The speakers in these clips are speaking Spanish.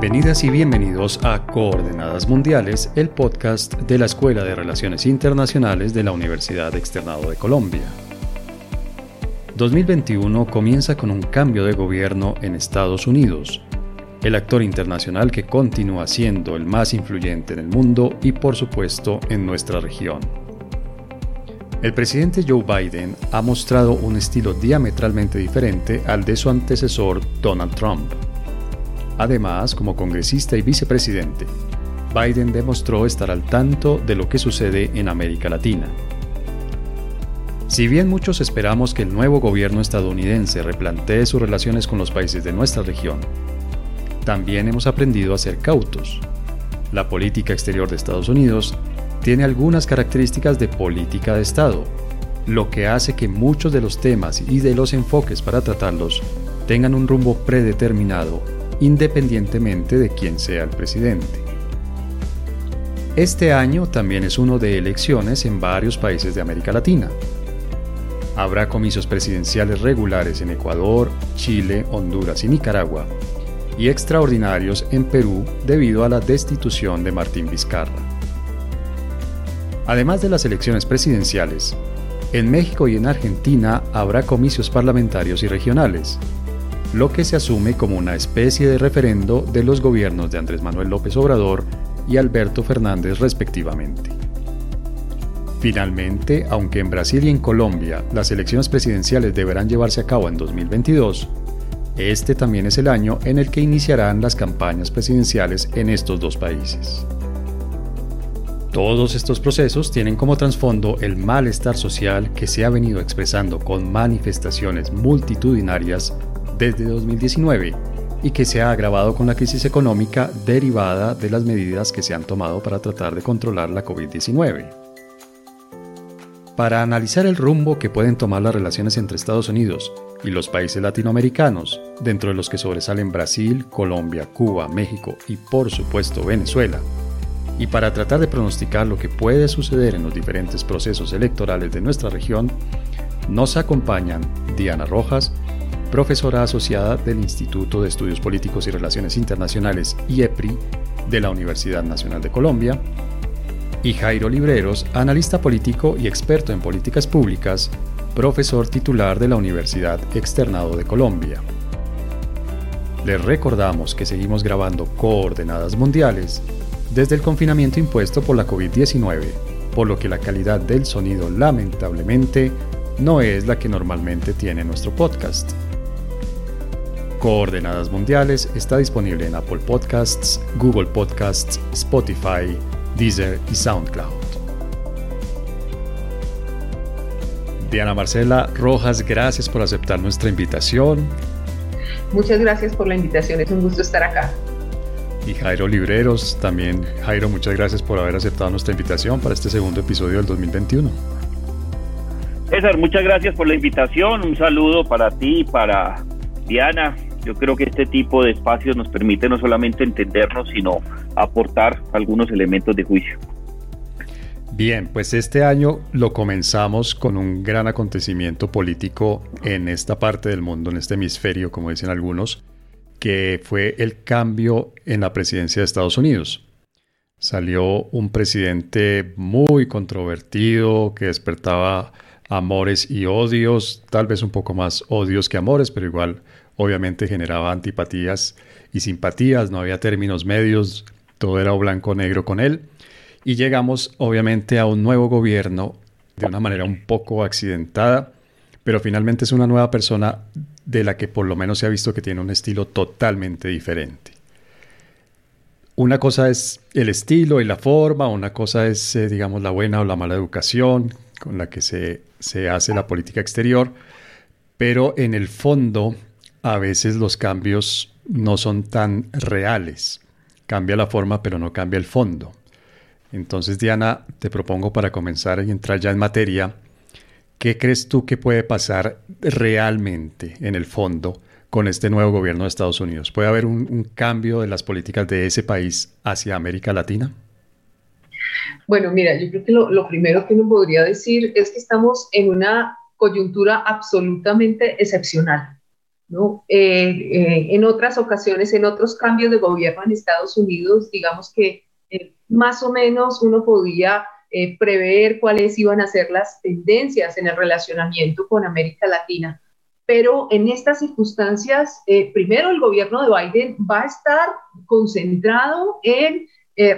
Bienvenidas y bienvenidos a Coordenadas Mundiales, el podcast de la Escuela de Relaciones Internacionales de la Universidad Externado de Colombia. 2021 comienza con un cambio de gobierno en Estados Unidos, el actor internacional que continúa siendo el más influyente en el mundo y por supuesto en nuestra región. El presidente Joe Biden ha mostrado un estilo diametralmente diferente al de su antecesor Donald Trump. Además, como congresista y vicepresidente, Biden demostró estar al tanto de lo que sucede en América Latina. Si bien muchos esperamos que el nuevo gobierno estadounidense replantee sus relaciones con los países de nuestra región, también hemos aprendido a ser cautos. La política exterior de Estados Unidos tiene algunas características de política de Estado, lo que hace que muchos de los temas y de los enfoques para tratarlos tengan un rumbo predeterminado, independientemente de quién sea el presidente. Este año también es uno de elecciones en varios países de América Latina. Habrá comicios presidenciales regulares en Ecuador, Chile, Honduras y Nicaragua, y extraordinarios en Perú debido a la destitución de Martín Vizcarra. Además de las elecciones presidenciales, en México y en Argentina habrá comicios parlamentarios y regionales, lo que se asume como una especie de referendo de los gobiernos de Andrés Manuel López Obrador y Alberto Fernández respectivamente. Finalmente, aunque en Brasil y en Colombia las elecciones presidenciales deberán llevarse a cabo en 2022, este también es el año en el que iniciarán las campañas presidenciales en estos dos países. Todos estos procesos tienen como trasfondo el malestar social que se ha venido expresando con manifestaciones multitudinarias desde 2019 y que se ha agravado con la crisis económica derivada de las medidas que se han tomado para tratar de controlar la COVID-19. Para analizar el rumbo que pueden tomar las relaciones entre Estados Unidos y los países latinoamericanos, dentro de los que sobresalen Brasil, Colombia, Cuba, México y por supuesto Venezuela, y para tratar de pronosticar lo que puede suceder en los diferentes procesos electorales de nuestra región, nos acompañan Diana Rojas, profesora asociada del Instituto de Estudios Políticos y Relaciones Internacionales IEPRI de la Universidad Nacional de Colombia, y Jairo Libreros, analista político y experto en políticas públicas, profesor titular de la Universidad Externado de Colombia. Les recordamos que seguimos grabando Coordenadas Mundiales desde el confinamiento impuesto por la COVID-19, por lo que la calidad del sonido lamentablemente no es la que normalmente tiene nuestro podcast. Coordenadas Mundiales está disponible en Apple Podcasts, Google Podcasts, Spotify, Deezer y SoundCloud. Diana Marcela Rojas, gracias por aceptar nuestra invitación. Muchas gracias por la invitación, es un gusto estar acá y Jairo Libreros. También, Jairo, muchas gracias por haber aceptado nuestra invitación para este segundo episodio del 2021. César, muchas gracias por la invitación. Un saludo para ti y para Diana. Yo creo que este tipo de espacios nos permite no solamente entendernos, sino aportar algunos elementos de juicio. Bien, pues este año lo comenzamos con un gran acontecimiento político en esta parte del mundo, en este hemisferio, como dicen algunos, que fue el cambio en la presidencia de Estados Unidos. Salió un presidente muy controvertido que despertaba amores y odios, tal vez un poco más odios que amores, pero igual obviamente generaba antipatías y simpatías, no había términos medios, todo era blanco-negro con él. Y llegamos obviamente a un nuevo gobierno de una manera un poco accidentada, pero finalmente es una nueva persona de la que por lo menos se ha visto que tiene un estilo totalmente diferente. Una cosa es el estilo y la forma, una cosa es, eh, digamos, la buena o la mala educación con la que se, se hace la política exterior, pero en el fondo a veces los cambios no son tan reales. Cambia la forma, pero no cambia el fondo. Entonces, Diana, te propongo para comenzar y entrar ya en materia, ¿Qué crees tú que puede pasar realmente en el fondo con este nuevo gobierno de Estados Unidos? ¿Puede haber un, cambio de las políticas de ese país hacia América Latina? Bueno, mira, yo creo que lo, primero que uno podría decir es que estamos en una coyuntura absolutamente excepcional. ¿No? Eh, eh, en otras ocasiones, en otros cambios de gobierno en Estados Unidos, digamos que eh, más o menos uno podía prever cuáles iban a ser las tendencias en el relacionamiento con América Latina. Pero en estas circunstancias, primero el gobierno de Biden va a estar concentrado en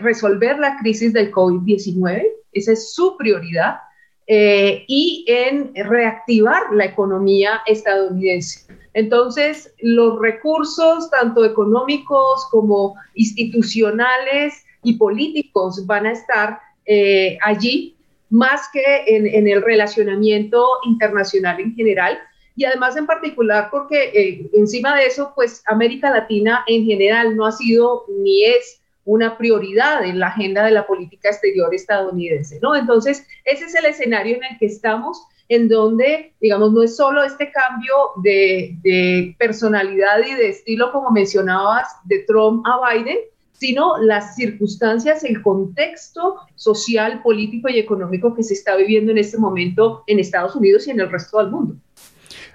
resolver la crisis del COVID-19, esa es su prioridad, y en reactivar la economía estadounidense. Entonces, los recursos, tanto económicos como institucionales y políticos, van a estar eh, allí más que en, el relacionamiento internacional en general. Y además en particular porque eh, encima de eso, pues América Latina en general no ha sido ni es una prioridad en la agenda de la política exterior estadounidense, ¿no? Entonces, ese es el escenario en el que estamos en donde, digamos, no es solo este cambio de, personalidad y de estilo, como mencionabas, de Trump a Biden, sino las circunstancias, el contexto social, político y económico que se está viviendo en este momento en Estados Unidos y en el resto del mundo.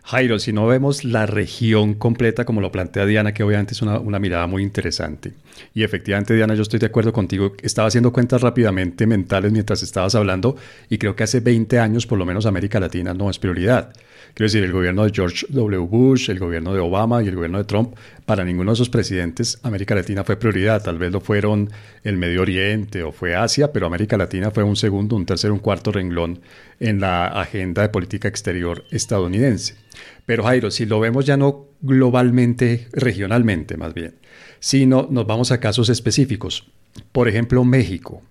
Jairo, si no vemos la región completa como lo plantea Diana, que obviamente es una, mirada muy interesante. Y efectivamente, Diana, yo estoy de acuerdo contigo. Estaba haciendo cuentas rápidamente mentales mientras estabas hablando y creo que hace 20 años por lo menos América Latina no es prioridad. Quiero decir, el gobierno de George W. Bush, el gobierno de Obama y el gobierno de Trump, para ninguno de esos presidentes América Latina fue prioridad. Tal vez lo fueron el Medio Oriente o fue Asia, pero América Latina fue un segundo, un tercer, un cuarto renglón en la agenda de política exterior estadounidense. Pero Jairo, si lo vemos ya no globalmente, regionalmente más bien, sino nos vamos a casos específicos. Por ejemplo, México.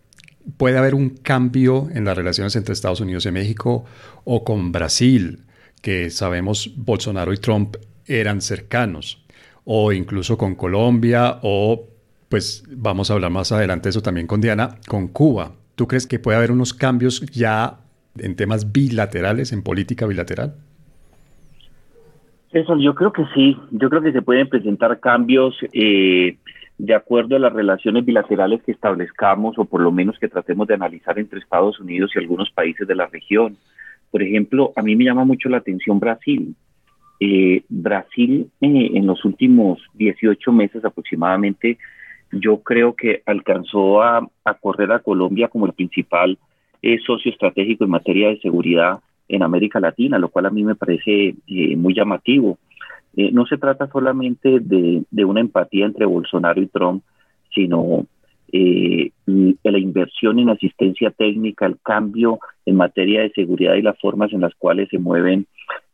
¿Puede haber un cambio en las relaciones entre Estados Unidos y México o con Brasil? Que sabemos Bolsonaro y Trump eran cercanos, o incluso con Colombia, o pues vamos a hablar más adelante de eso también con Diana, con Cuba. ¿Tú crees que puede haber unos cambios ya en temas bilaterales, en política bilateral? Eso, yo creo que sí, yo creo que se pueden presentar cambios eh, de acuerdo a las relaciones bilaterales que establezcamos o por lo menos que tratemos de analizar entre Estados Unidos y algunos países de la región. Por ejemplo, a mí me llama mucho la atención Brasil. Eh, Brasil eh, en los últimos 18 meses aproximadamente, yo creo que alcanzó a, correr a Colombia como el principal eh, socio estratégico en materia de seguridad en América Latina, lo cual a mí me parece muy llamativo. no se trata solamente de, una empatía entre Bolsonaro y Trump, sino eh, la inversión en asistencia técnica, el cambio en materia de seguridad y las formas en las cuales se mueven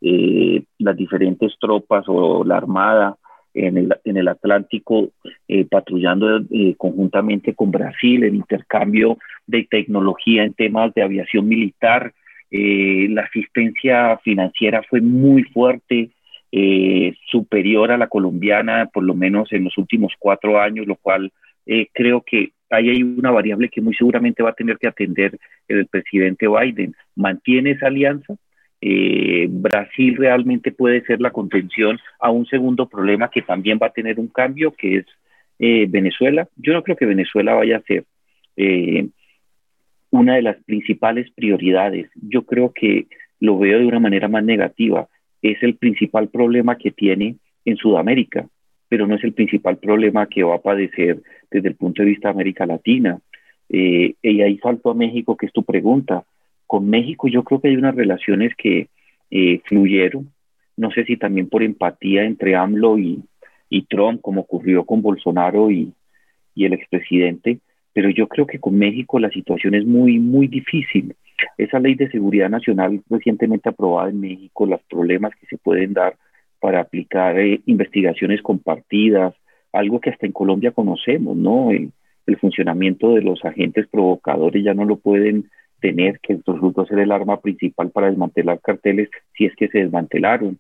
eh, las diferentes tropas o la armada en el, en el Atlántico, eh, patrullando eh, conjuntamente con Brasil, el intercambio de tecnología en temas de aviación militar, la asistencia financiera fue muy fuerte, superior a la colombiana, por lo menos en los últimos cuatro años, lo cual eh, creo que ahí hay una variable que muy seguramente va a tener que atender el presidente Biden. ¿Mantiene esa alianza? Eh, Brasil realmente puede ser la contención a un segundo problema que también va a tener un cambio, que es eh, Venezuela. Yo no creo que Venezuela vaya a ser una de las principales prioridades. Yo creo que lo veo de una manera más negativa. Es el principal problema que tiene en Sudamérica pero no es el principal problema que va a padecer desde el punto de vista de América Latina. Eh, y ahí salto a México, que es tu pregunta. Con México yo creo que hay unas relaciones que eh, fluyeron, no sé si también por empatía entre AMLO y, Trump, como ocurrió con Bolsonaro y, y el expresidente, pero yo creo que con México la situación es muy, muy difícil. Esa ley de seguridad nacional recientemente aprobada en México, los problemas que se pueden dar para aplicar eh, investigaciones compartidas, algo que hasta en Colombia conocemos, ¿no? El, funcionamiento de los agentes provocadores ya no lo pueden tener, que resultó ser el arma principal para desmantelar carteles si es que se desmantelaron.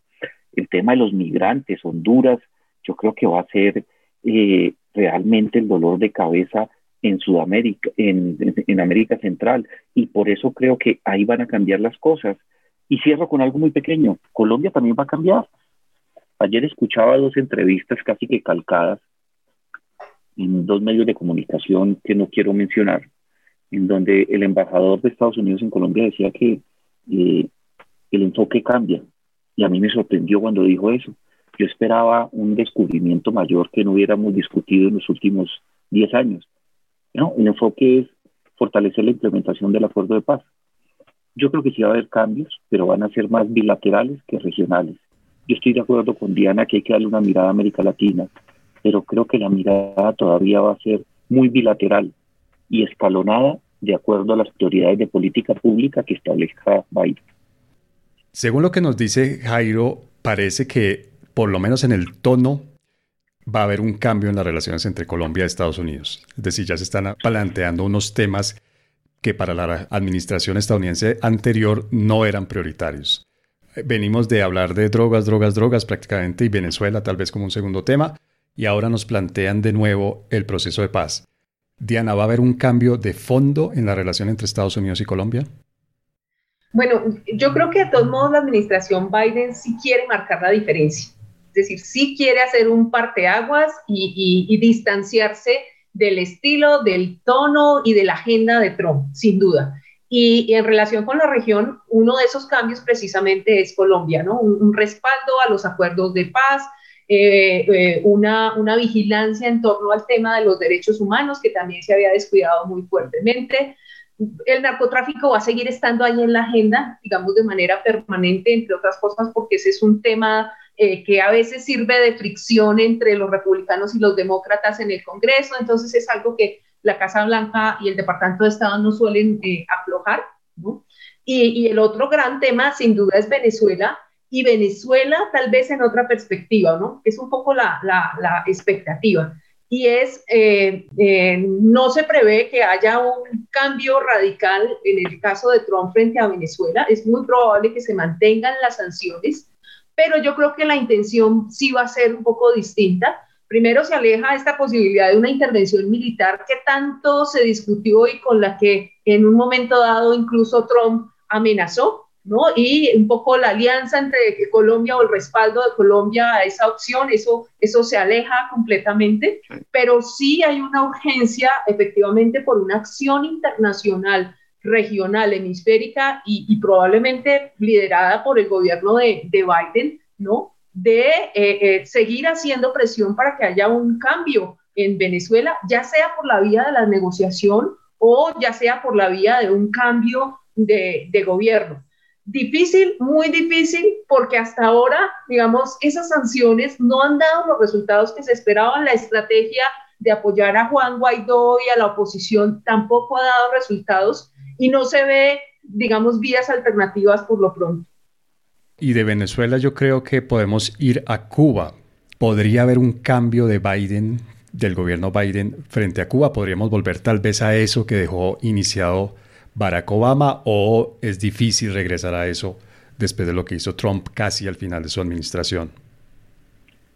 El tema de los migrantes, Honduras, yo creo que va a ser eh, realmente el dolor de cabeza en Sudamérica, en, en, América Central, y por eso creo que ahí van a cambiar las cosas. Y cierro con algo muy pequeño, Colombia también va a cambiar. Ayer escuchaba dos entrevistas casi que calcadas en dos medios de comunicación que no quiero mencionar, en donde el embajador de Estados Unidos en Colombia decía que eh, el enfoque cambia. Y a mí me sorprendió cuando dijo eso. yo esperaba un descubrimiento mayor que no hubiéramos discutido en los últimos 10 años. ¿no? El enfoque es fortalecer la implementación del acuerdo de paz. Yo creo que sí va a haber cambios, pero van a ser más bilaterales que regionales. Yo estoy de acuerdo con Diana que hay que darle una mirada a América Latina, pero creo que la mirada todavía va a ser muy bilateral y escalonada de acuerdo a las prioridades de política pública que establezca Biden. Según lo que nos dice Jairo, parece que por lo menos en el tono va a haber un cambio en las relaciones entre Colombia y Estados Unidos. Es decir, ya se están planteando unos temas que para la administración estadounidense anterior no eran prioritarios. Venimos de hablar de drogas, drogas, drogas prácticamente y Venezuela tal vez como un segundo tema y ahora nos plantean de nuevo el proceso de paz. Diana, ¿va a haber un cambio de fondo en la relación entre Estados Unidos y Colombia? Bueno, yo creo que de todos modos la administración Biden sí quiere marcar la diferencia. Es decir, sí quiere hacer un parteaguas y, y, distanciarse del estilo, del tono y de la agenda de Trump, sin duda. Y, en relación con la región, uno de esos cambios precisamente es Colombia, ¿no? Un, respaldo a los acuerdos de paz, eh, eh, una, una, vigilancia en torno al tema de los derechos humanos, que también se había descuidado muy fuertemente. El narcotráfico va a seguir estando ahí en la agenda, digamos, de manera permanente, entre otras cosas, porque ese es un tema eh, que a veces sirve de fricción entre los republicanos y los demócratas en el Congreso, entonces es algo que la Casa Blanca y el Departamento de Estado no suelen eh, aflojar. ¿no? Y, el otro gran tema, sin duda, es Venezuela, y Venezuela tal vez en otra perspectiva, ¿no? Es un poco la, la, expectativa. Y es, eh, no se prevé que haya un cambio radical en el caso de Trump frente a Venezuela. Es muy probable que se mantengan las sanciones, pero yo creo que la intención sí va a ser un poco distinta. Primero se aleja esta posibilidad de una intervención militar que tanto se discutió y con la que en un momento dado incluso Trump amenazó, ¿no? Y un poco la alianza entre Colombia o el respaldo de Colombia a esa opción, eso, eso se aleja completamente, pero sí hay una urgencia efectivamente por una acción internacional regional, hemisférica y, probablemente liderada por el gobierno de, Biden, ¿no? De eh, eh, seguir haciendo presión para que haya un cambio en Venezuela, ya sea por la vía de la negociación o ya sea por la vía de un cambio de, de gobierno. Difícil, muy difícil, porque hasta ahora, digamos, esas sanciones no han dado los resultados que se esperaban. La estrategia de apoyar a Juan Guaidó y a la oposición tampoco ha dado resultados y no se ve, digamos, vías alternativas por lo pronto. Y de Venezuela yo creo que podemos ir a Cuba. ¿Podría haber un cambio de Biden, del gobierno Biden, frente a Cuba? ¿Podríamos volver tal vez a eso que dejó iniciado Barack Obama o es difícil regresar a eso después de lo que hizo Trump casi al final de su administración?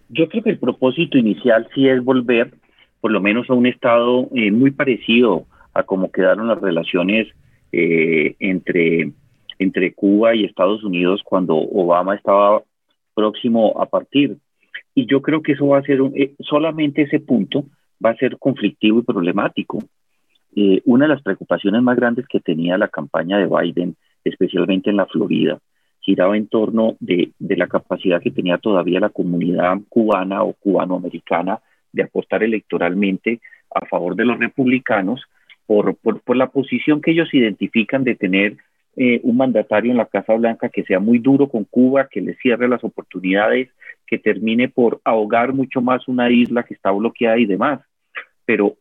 Yo creo que el propósito inicial sí es volver por lo menos a un estado eh, muy parecido a cómo quedaron las relaciones eh, entre, entre Cuba y Estados Unidos cuando Obama estaba próximo a partir. Y yo creo que eso va a ser, eh, solamente ese punto va a ser conflictivo y problemático. Eh, una de las preocupaciones más grandes que tenía la campaña de Biden, especialmente en la Florida, giraba en torno de, la capacidad que tenía todavía la comunidad cubana o cubanoamericana de apostar electoralmente a favor de los republicanos por, la posición que ellos identifican de tener eh, un mandatario en la Casa Blanca que sea muy duro con Cuba, que le cierre las oportunidades, que termine por ahogar mucho más una isla que está bloqueada y demás. Pero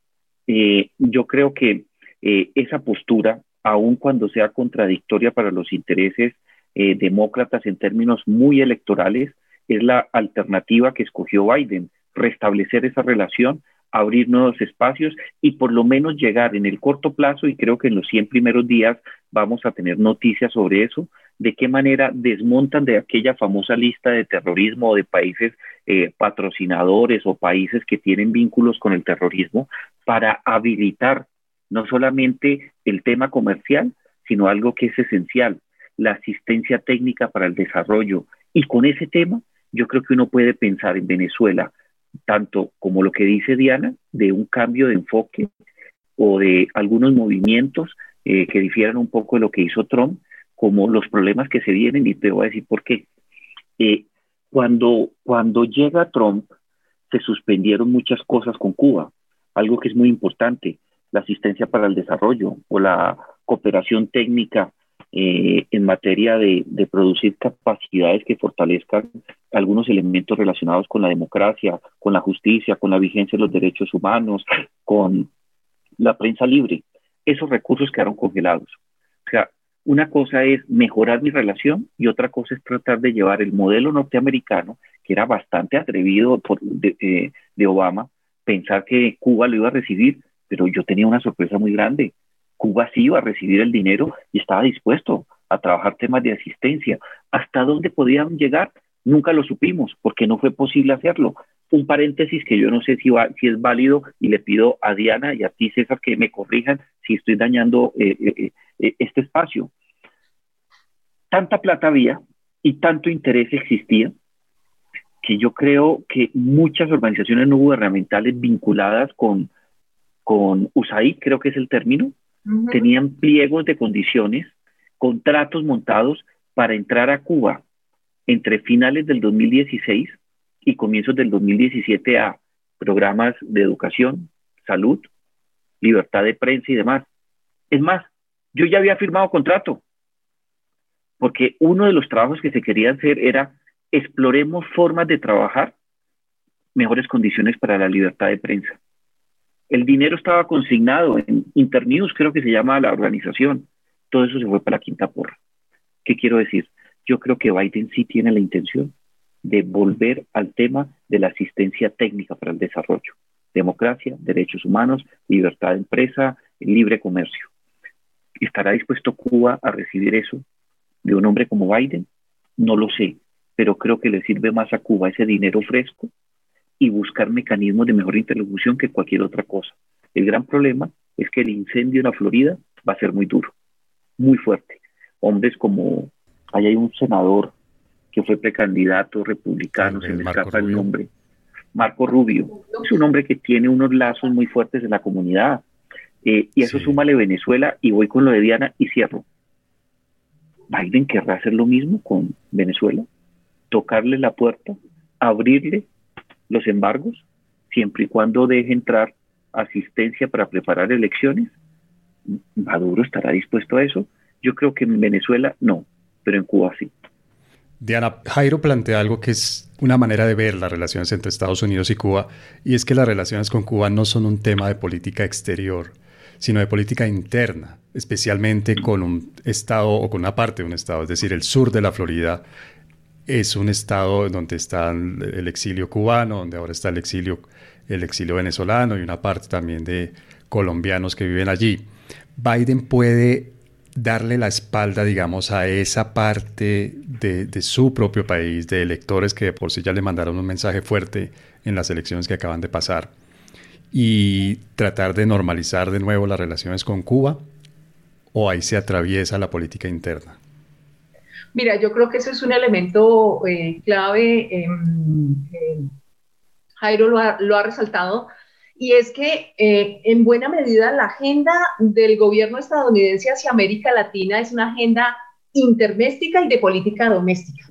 eh, yo creo que eh, esa postura, aun cuando sea contradictoria para los intereses demócratas en términos muy electorales, es la alternativa que escogió Biden, restablecer esa relación abrir nuevos espacios y por lo menos llegar en el corto plazo, y creo que en los 100 primeros días vamos a tener noticias sobre eso, de qué manera desmontan de aquella famosa lista de terrorismo de países eh, patrocinadores o países que tienen vínculos con el terrorismo para habilitar no solamente el tema comercial, sino algo que es esencial, la asistencia técnica para el desarrollo. Y con ese tema, yo creo que uno puede pensar en Venezuela tanto como lo que dice Diana, de un cambio de enfoque o de algunos movimientos eh, que difieran un poco de lo que hizo Trump, como los problemas que se vienen, y te voy a decir por qué. Eh, Cuando, cuando llega Trump, se suspendieron muchas cosas con Cuba, algo que es muy importante, la asistencia para el desarrollo o la cooperación técnica eh, en materia de, de, producir capacidades que fortalezcan algunos elementos relacionados con la democracia, con la justicia, con la vigencia de los derechos humanos, con la prensa libre. Esos recursos quedaron congelados. O sea, una cosa es mejorar mi relación y otra cosa es tratar de llevar el modelo norteamericano, que era bastante atrevido por, de, eh, de Obama, pensar que Cuba lo iba a recibir, pero yo tenía una sorpresa muy grande. Cuba sí iba a recibir el dinero y estaba dispuesto a trabajar temas de asistencia. ¿Hasta dónde podían llegar? Nunca lo supimos porque no fue posible hacerlo. Un paréntesis que yo no sé si, va, si es válido y le pido a Diana y a ti, César, que me corrijan si estoy dañando eh, eh, eh, este espacio. Tanta plata había y tanto interés existía que yo creo que muchas organizaciones no gubernamentales vinculadas con, con USAID, creo que es el término, tenían pliegos de condiciones, contratos montados para entrar a Cuba entre finales del 2016 y comienzos del 2017 a programas de educación, salud, libertad de prensa y demás. Es más, yo ya había firmado contrato, porque uno de los trabajos que se quería hacer era exploremos formas de trabajar mejores condiciones para la libertad de prensa. El dinero estaba consignado en Internews, creo que se llama la organización. Todo eso se fue para la quinta porra. ¿Qué quiero decir? Yo creo que Biden sí tiene la intención de volver al tema de la asistencia técnica para el desarrollo. Democracia, derechos humanos, libertad de empresa, libre comercio. ¿Estará dispuesto Cuba a recibir eso de un hombre como Biden? No lo sé, pero creo que le sirve más a Cuba ese dinero fresco y buscar mecanismos de mejor interlocución que cualquier otra cosa. El gran problema es que el incendio en la Florida va a ser muy duro, muy fuerte. Hombres como, ahí hay un senador que fue precandidato republicano, se me escapa el nombre, Marco Rubio. Es un hombre que tiene unos lazos muy fuertes en la comunidad. Eh, y eso suma súmale Venezuela y voy con lo de Diana y cierro. Biden querrá hacer lo mismo con Venezuela, tocarle la puerta, abrirle los embargos, siempre y cuando deje entrar asistencia para preparar elecciones. Maduro estará dispuesto a eso. Yo creo que en Venezuela no, pero en Cuba sí. Diana, Jairo plantea algo que es una manera de ver las relaciones entre Estados Unidos y Cuba, y es que las relaciones con Cuba no son un tema de política exterior, sino de política interna, especialmente con un estado o con una parte de un estado, es decir, el sur de la Florida es un estado donde está el exilio cubano, donde ahora está el exilio, el exilio venezolano y una parte también de colombianos que viven allí. Biden puede darle la espalda, digamos, a esa parte de, de, su propio país, de electores que por sí ya le mandaron un mensaje fuerte en las elecciones que acaban de pasar, y tratar de normalizar de nuevo las relaciones con Cuba, o ahí se atraviesa la política interna. Mira, yo creo que eso es un elemento eh, clave, em, em, Jairo lo ha, lo ha, resaltado, y es que eh, en buena medida la agenda del gobierno estadounidense hacia América Latina es una agenda interméstica y de política doméstica.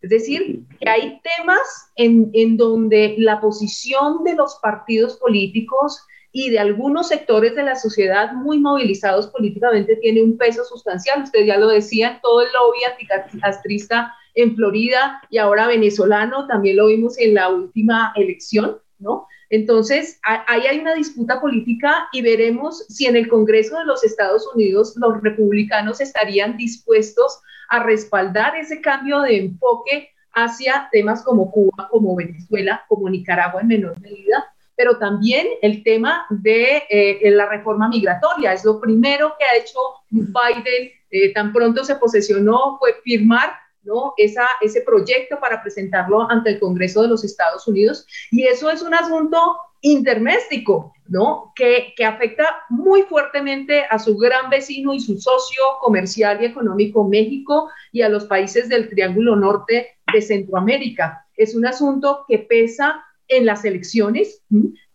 Es decir, que hay temas en, en donde la posición de los partidos políticos y de algunos sectores de la sociedad muy movilizados políticamente tiene un peso sustancial. Ustedes ya lo decían, todo el lobby anticastrista en Florida y ahora venezolano, también lo vimos en la última elección, ¿no? Entonces, ahí hay una disputa política y veremos si en el Congreso de los Estados Unidos los republicanos estarían dispuestos a respaldar ese cambio de enfoque hacia temas como Cuba, como Venezuela, como Nicaragua en menor medida, pero también el tema de eh, la reforma migratoria. Es lo primero que ha hecho Biden, eh, tan pronto se posesionó, fue firmar ¿no? Esa, ese proyecto para presentarlo ante el Congreso de los Estados Unidos. Y eso es un asunto interméstico, ¿no? Que, que, afecta muy fuertemente a su gran vecino y su socio comercial y económico México y a los países del Triángulo Norte de Centroamérica. Es un asunto que pesa en las elecciones,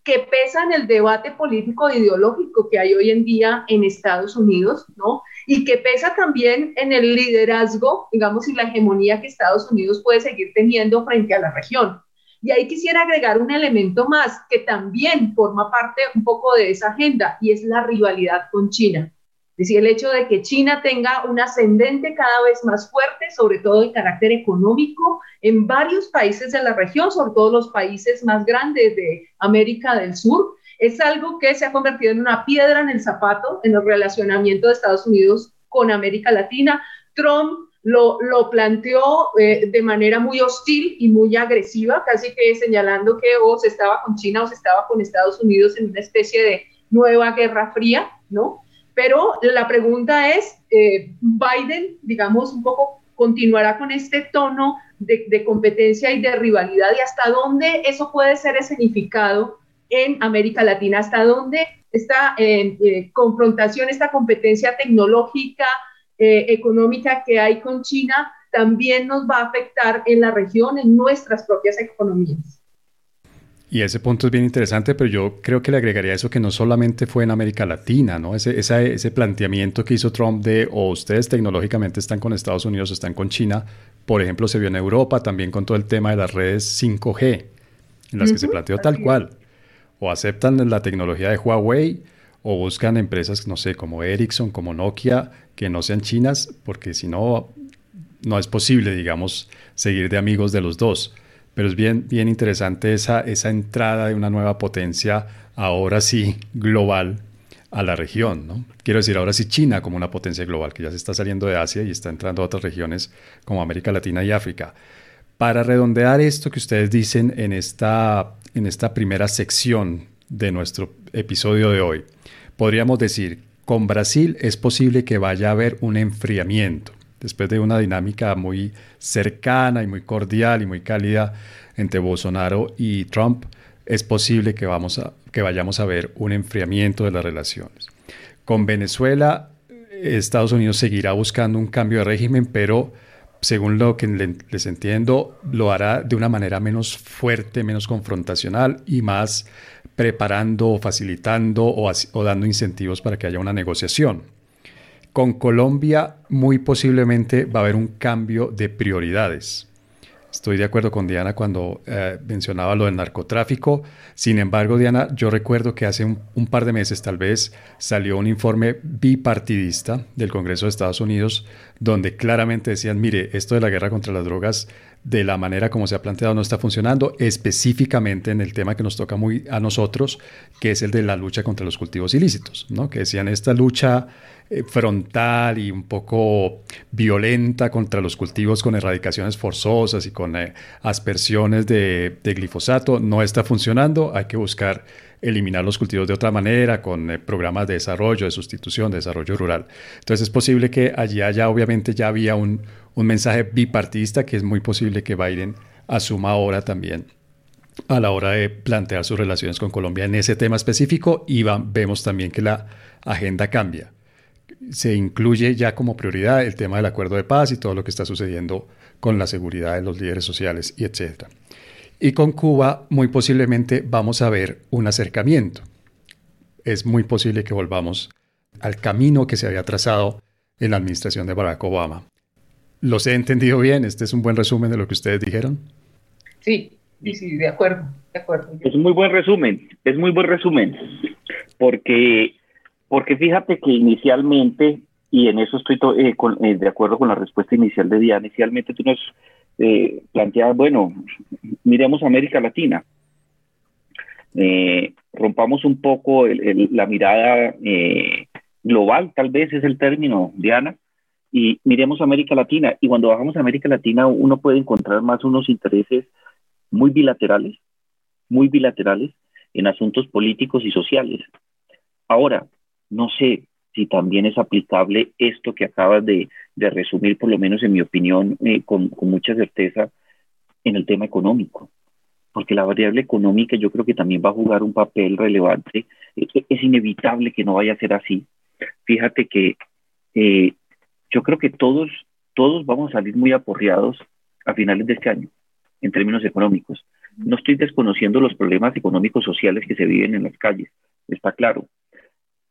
que pesa en el debate político e ideológico que hay hoy en día en Estados Unidos, ¿no? Y que pesa también en el liderazgo, digamos, y la hegemonía que Estados Unidos puede seguir teniendo frente a la región. Y ahí quisiera agregar un elemento más que también forma parte un poco de esa agenda y es la rivalidad con China. Es decir, el hecho de que China tenga un ascendente cada vez más fuerte, sobre todo de carácter económico, en varios países de la región, sobre todo los países más grandes de América del Sur, es algo que se ha convertido en una piedra en el zapato en el relacionamiento de Estados Unidos con América Latina. Trump lo, lo planteó eh, de manera muy hostil y muy agresiva, casi que señalando que o se estaba con China o se estaba con Estados Unidos en una especie de nueva guerra fría, ¿no? Pero la pregunta es, eh, Biden, digamos, un poco continuará con este tono de, de, competencia y de rivalidad y hasta dónde eso puede ser escenificado en América Latina, hasta dónde esta eh, confrontación, esta competencia tecnológica, eh, económica que hay con China también nos va a afectar en la región, en nuestras propias economías. Y ese punto es bien interesante, pero yo creo que le agregaría eso que no solamente fue en América Latina, ¿no? Ese, ese planteamiento que hizo Trump de o ustedes tecnológicamente están con Estados Unidos o están con China, por ejemplo, se vio en Europa también con todo el tema de las redes 5G, en las que se planteó tal cual. O aceptan la tecnología de Huawei o buscan empresas, no sé, como Ericsson, como Nokia, que no sean chinas, porque si no, no es posible, digamos, seguir de amigos de los dos. Pero es bien, bien interesante esa, esa entrada de una nueva potencia, ahora sí, global, a la región. ¿no? Quiero decir, ahora sí China como una potencia global, que ya se está saliendo de Asia y está entrando a otras regiones como América Latina y África. Para redondear esto que ustedes dicen en esta, en esta primera sección de nuestro episodio de hoy, podríamos decir, con Brasil es posible que vaya a haber un enfriamiento. Después de una dinámica muy cercana y muy cordial y muy cálida entre Bolsonaro y Trump, es posible que, vamos a, que vayamos a ver un enfriamiento de las relaciones. Con Venezuela, Estados Unidos seguirá buscando un cambio de régimen, pero según lo que les entiendo, lo hará de una manera menos fuerte, menos confrontacional y más preparando, facilitando o, dando incentivos para que haya una negociación. Con Colombia muy posiblemente va a haber un cambio de prioridades. Estoy de acuerdo con Diana cuando eh, mencionaba lo del narcotráfico. Sin embargo, Diana, yo recuerdo que hace un, par de meses tal vez salió un informe bipartidista del Congreso de Estados Unidos donde claramente decían, mire, esto de la guerra contra las drogas de la manera como se ha planteado no está funcionando, específicamente en el tema que nos toca muy a nosotros, que es el de la lucha contra los cultivos ilícitos, ¿no? que decían esta lucha eh, frontal y un poco violenta contra los cultivos con erradicaciones forzosas y con eh, aspersiones de, glifosato no está funcionando, hay que buscar eliminar los cultivos de otra manera, con eh, programas de desarrollo, de sustitución, de desarrollo rural. Entonces es posible que allí haya, obviamente ya había un, un mensaje bipartidista que es muy posible que Biden asuma ahora también a la hora de plantear sus relaciones con Colombia en ese tema específico y vemos también que la agenda cambia. Se incluye ya como prioridad el tema del acuerdo de paz y todo lo que está sucediendo con la seguridad de los líderes sociales y etc. Y con Cuba muy posiblemente vamos a ver un acercamiento. Es muy posible que volvamos al camino que se había trazado en la administración de Barack Obama ¿Los he entendido bien? ¿Este es un buen resumen de lo que ustedes dijeron? Sí, sí, sí, de acuerdo, de acuerdo. Es un muy buen resumen, es muy buen resumen, porque, porque fíjate que inicialmente, y en eso estoy eh, eh, de acuerdo con la respuesta inicial de Diana, inicialmente tú nos eh, planteabas, bueno, miremos América Latina, eh, rompamos un poco la mirada global, tal vez es el término, Diana, y miremos América Latina. Y cuando bajamos a América Latina, uno puede encontrar más unos intereses muy bilaterales, muy bilaterales en asuntos políticos y sociales. Ahora, no sé si también es aplicable esto que acabas de, resumir, por lo menos en mi opinión, eh, con, mucha certeza, en el tema económico. Porque la variable económica yo creo que también va a jugar un papel relevante. Es, inevitable que no vaya a ser así. Fíjate que eh, yo creo que todos, todos vamos a salir muy aporreados a finales de este año en términos económicos. No estoy desconociendo los problemas económicos sociales que se viven en las calles, está claro.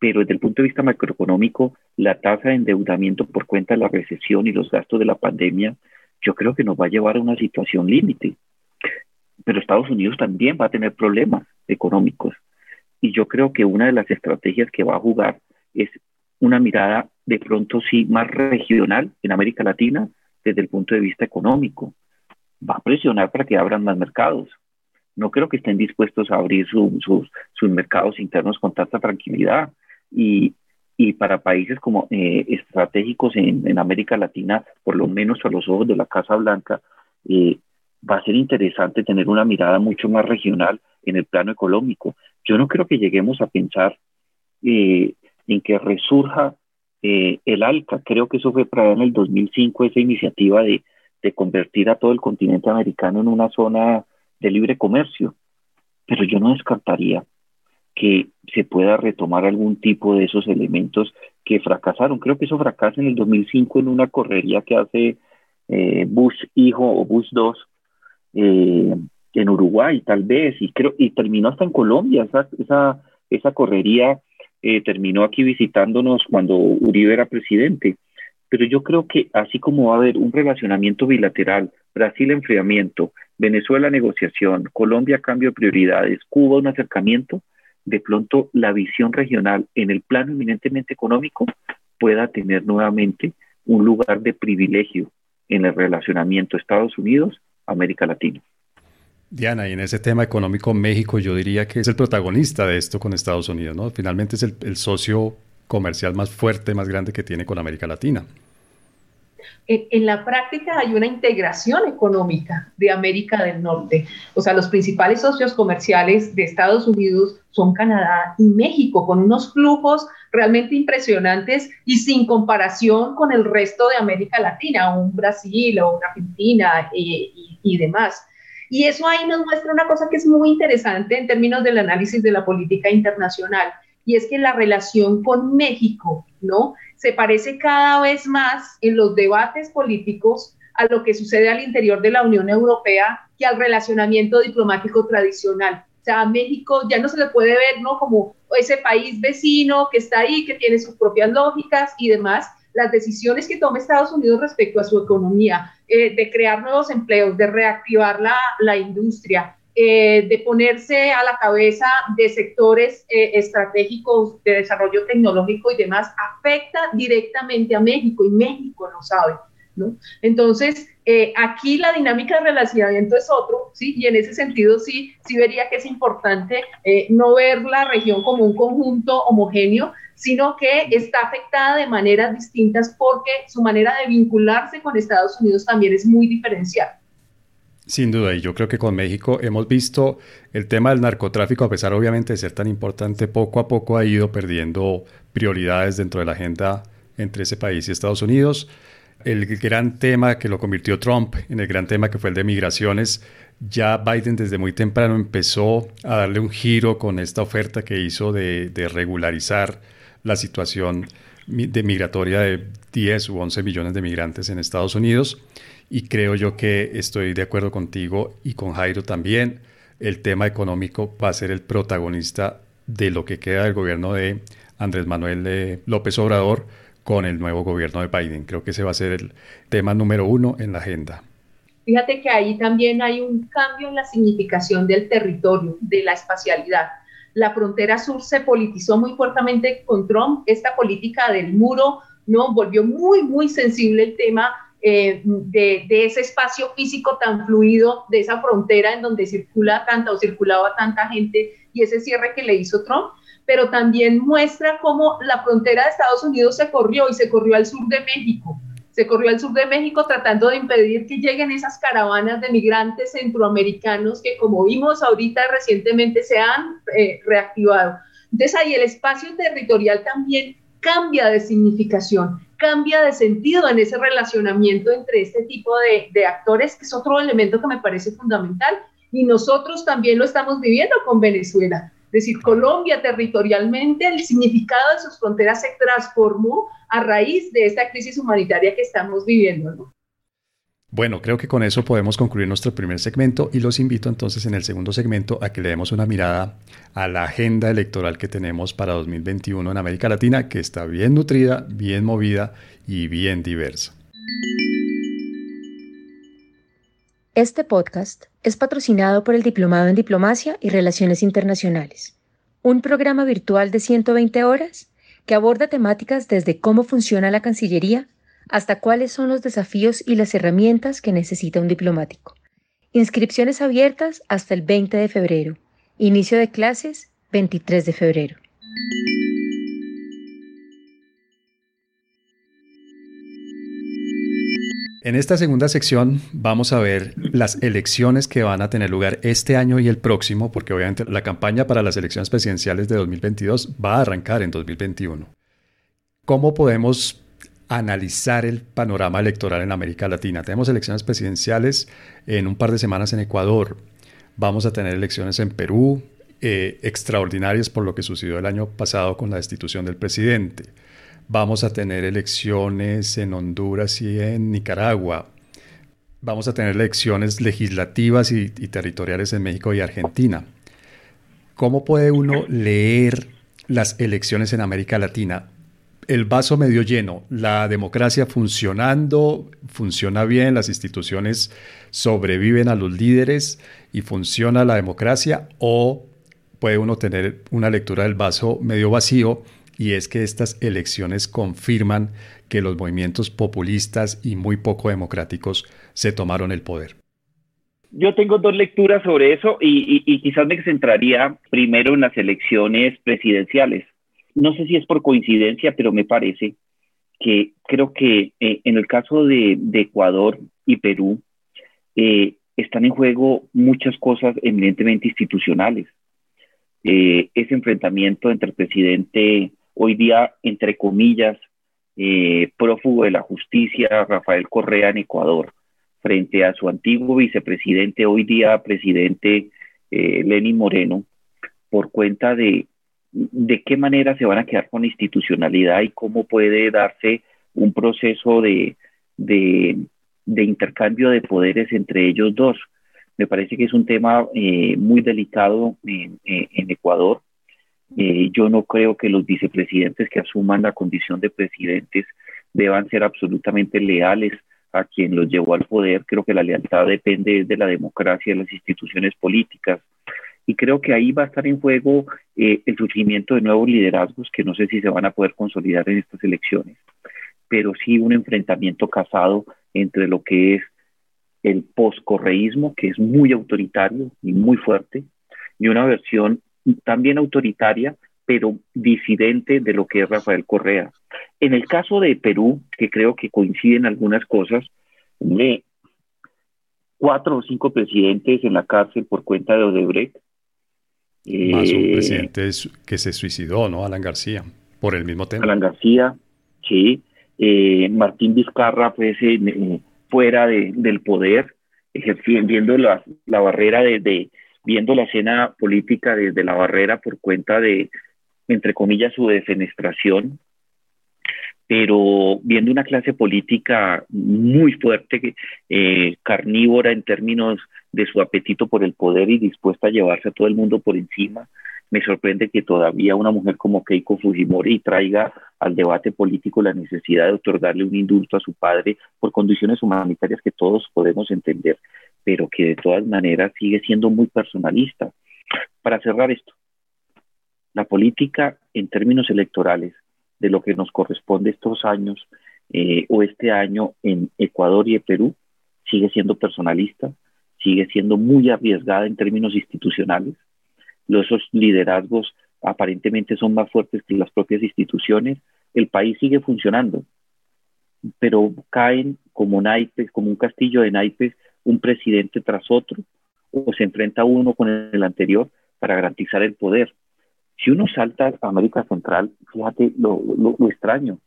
Pero desde el punto de vista macroeconómico, la tasa de endeudamiento por cuenta de la recesión y los gastos de la pandemia, yo creo que nos va a llevar a una situación límite. Pero Estados Unidos también va a tener problemas económicos. Y yo creo que una de las estrategias que va a jugar es una mirada de pronto sí más regional en América Latina desde el punto de vista económico. Va a presionar para que abran más mercados. No creo que estén dispuestos a abrir sus, mercados internos con tanta tranquilidad y, para países como eh, estratégicos en, América Latina, por lo menos a los ojos de la Casa Blanca, eh, va a ser interesante tener una mirada mucho más regional en el plano económico. Yo no creo que lleguemos a pensar eh, en que resurja el ALCA. Creo que eso fue para en el 2005, esa iniciativa de, de convertir a todo el continente americano en una zona de libre comercio. Pero yo no descartaría que se pueda retomar algún tipo de esos elementos que fracasaron. Creo que eso fracasa en el 2005 en una correría que hace eh, Bush hijo o Bush 2 eh, en Uruguay, tal vez, y creo y terminó hasta en Colombia. Esa, esa, esa correría eh, terminó aquí visitándonos cuando Uribe era presidente. Pero yo creo que así como va a haber un relacionamiento bilateral, Brasil enfriamiento, Venezuela negociación, Colombia cambio de prioridades, Cuba un acercamiento, de pronto la visión regional en el plano eminentemente económico pueda tener nuevamente un lugar de privilegio en el relacionamiento Estados Unidos-América Latina. Diana, y en ese tema económico, México yo diría que es el protagonista de esto con Estados Unidos, ¿no? Finalmente es el, el socio comercial más fuerte, más grande que tiene con América Latina en, la práctica hay una integración económica de América del Norte. O sea, los principales socios comerciales de Estados Unidos son Canadá y México, con unos flujos realmente impresionantes y sin comparación con el resto de América Latina, un Brasil o una Argentina y, y demás. Y eso ahí nos muestra una cosa que es muy interesante en términos del análisis de la política internacional, y es que la relación con México, ¿no? Se parece cada vez más en los debates políticos a lo que sucede al interior de la Unión Europea que al relacionamiento diplomático tradicional. O sea, México ya no se le puede ver ¿no? como ese país vecino que está ahí, que tiene sus propias lógicas y demás. Las decisiones que toma Estados Unidos respecto a su economía, eh, de crear nuevos empleos, de reactivar la, la industria, eh, de ponerse a la cabeza de sectores eh, estratégicos de desarrollo tecnológico y demás, afecta directamente a México y México lo sabe. ¿no? Entonces, eh, aquí la dinámica de relacionamiento es otro, ¿sí? Y en ese sentido sí, sí vería que es importante no ver la región como un conjunto homogéneo, sino que está afectada de maneras distintas porque su manera de vincularse con Estados Unidos también es muy diferenciada. Sin duda, y yo creo que con México hemos visto el tema del narcotráfico, a pesar obviamente de ser tan importante, poco a poco ha ido perdiendo prioridades dentro de la agenda entre ese país y Estados Unidos. El gran tema que lo convirtió Trump en el gran tema que fue el de migraciones, ya Biden desde muy temprano empezó a darle un giro con esta oferta que hizo de, regularizar la situación de migratoria de 10 u 11 millones de migrantes en Estados Unidos y creo yo que estoy de acuerdo contigo y con Jairo también. El tema económico va a ser el protagonista de lo que queda del gobierno de Andrés Manuel López Obrador con el nuevo gobierno de Biden. Creo que ese va a ser el tema número uno en la agenda. Fíjate que ahí también hay un cambio en la significación del territorio, de la espacialidad. La frontera sur se politizó muy fuertemente con Trump. Esta política del muro no volvió muy, muy sensible el tema eh, de, ese espacio físico tan fluido, de esa frontera en donde circula tanta o circulaba tanta gente y ese cierre que le hizo Trump, pero también muestra cómo la frontera de Estados Unidos se corrió y se corrió al sur de México. Se corrió al sur de México tratando de impedir que lleguen esas caravanas de migrantes centroamericanos que, como vimos ahorita recientemente, se han eh, reactivado. Entonces ahí el espacio territorial también cambia de significación cambia de sentido en ese relacionamiento entre este tipo de, actores, que es otro elemento que me parece fundamental. Y nosotros también lo estamos viviendo con Venezuela. Es decir, Colombia territorialmente, el significado de sus fronteras se transformó a raíz de esta crisis humanitaria que estamos viviendo. Bueno, creo que con eso podemos concluir nuestro primer segmento y los invito entonces en el segundo segmento a que le demos una mirada a la agenda electoral que tenemos para 2021 en América Latina, que está bien nutrida, bien movida y bien diversa. Este podcast es patrocinado por el Diplomado en Diplomacia y Relaciones Internacionales, un programa virtual de 120 horas que aborda temáticas desde cómo funciona la Cancillería hasta cuáles son los desafíos y las herramientas que necesita un diplomático. Inscripciones abiertas hasta el 20 de febrero. Inicio de clases 23 de febrero. En esta segunda sección vamos a ver las elecciones que van a tener lugar este año y el próximo, porque obviamente la campaña para las elecciones presidenciales de 2022 va a arrancar en 2021. ¿Cómo podemos analizar el panorama electoral en América Latina. Tenemos elecciones presidenciales en un par de semanas en Ecuador. Vamos a tener elecciones en Perú, eh, extraordinarias por lo que sucedió el año pasado con la destitución del presidente. Vamos a tener elecciones en Honduras y en Nicaragua. Vamos a tener elecciones legislativas y territoriales en México y Argentina. ¿Cómo puede uno leer las elecciones en América Latina? El vaso medio lleno, la democracia funcionando, funciona bien, las instituciones sobreviven a los líderes y funciona la democracia, o puede uno tener una lectura del vaso medio vacío y es que estas elecciones confirman que los movimientos populistas y muy poco democráticos se tomaron el poder. Yo tengo dos lecturas sobre eso y, quizás me centraría primero en las elecciones presidenciales no sé si es por coincidencia, pero me parece que creo que eh, en el caso de, Ecuador y Perú eh, están en juego muchas cosas eminentemente institucionales. Eh, ese enfrentamiento entre el presidente, hoy día, entre comillas, prófugo de la justicia, Rafael Correa en Ecuador, frente a su antiguo vicepresidente, hoy día presidente Lenin Moreno, por cuenta de de qué manera se van a quedar con institucionalidad y cómo puede darse un proceso de, de, intercambio de poderes entre ellos dos. Me parece que es un tema eh, muy delicado en, Ecuador. Eh, yo no creo que los vicepresidentes que asuman la condición de presidentes deban ser absolutamente leales a quien los llevó al poder. Creo que la lealtad depende de la democracia, de las instituciones políticas y creo que ahí va a estar en juego eh, el surgimiento de nuevos liderazgos que no sé si se van a poder consolidar en estas elecciones, pero sí un enfrentamiento casado entre lo que es el poscorreísmo, que es muy autoritario y muy fuerte, y una versión también autoritaria, pero disidente de lo que es Rafael Correa. En el caso de Perú, que creo que coinciden algunas cosas, de cuatro o cinco presidentes en la cárcel por cuenta de Odebrecht, más un eh, presidente que se suicidó, ¿no? Alan García, por el mismo tema. Alan García, sí. Eh, Martín Vizcarra, pues, eh, fuera del poder, viendo la, la barrera de, viendo la escena política desde la barrera por cuenta de, entre comillas, su defenestración, pero viendo una clase política muy fuerte, carnívora en términos de su apetito por el poder y dispuesta a llevarse a todo el mundo por encima. Me sorprende que todavía una mujer como Keiko Fujimori traiga al debate político la necesidad de otorgarle un indulto a su padre por condiciones humanitarias que todos podemos entender, pero que de todas maneras sigue siendo muy personalista. Para cerrar esto, la política en términos electorales de lo que nos corresponde estos años eh, o este año en Ecuador y en Perú sigue siendo personalista, sigue siendo muy arriesgada en términos institucionales. Esos liderazgos aparentemente son más fuertes que las propias instituciones. El país sigue funcionando, pero caen como naipes, como un castillo de naipes, un presidente tras otro, o se enfrenta uno con el anterior para garantizar el poder. Si uno salta a América Central, fíjate lo, extraño.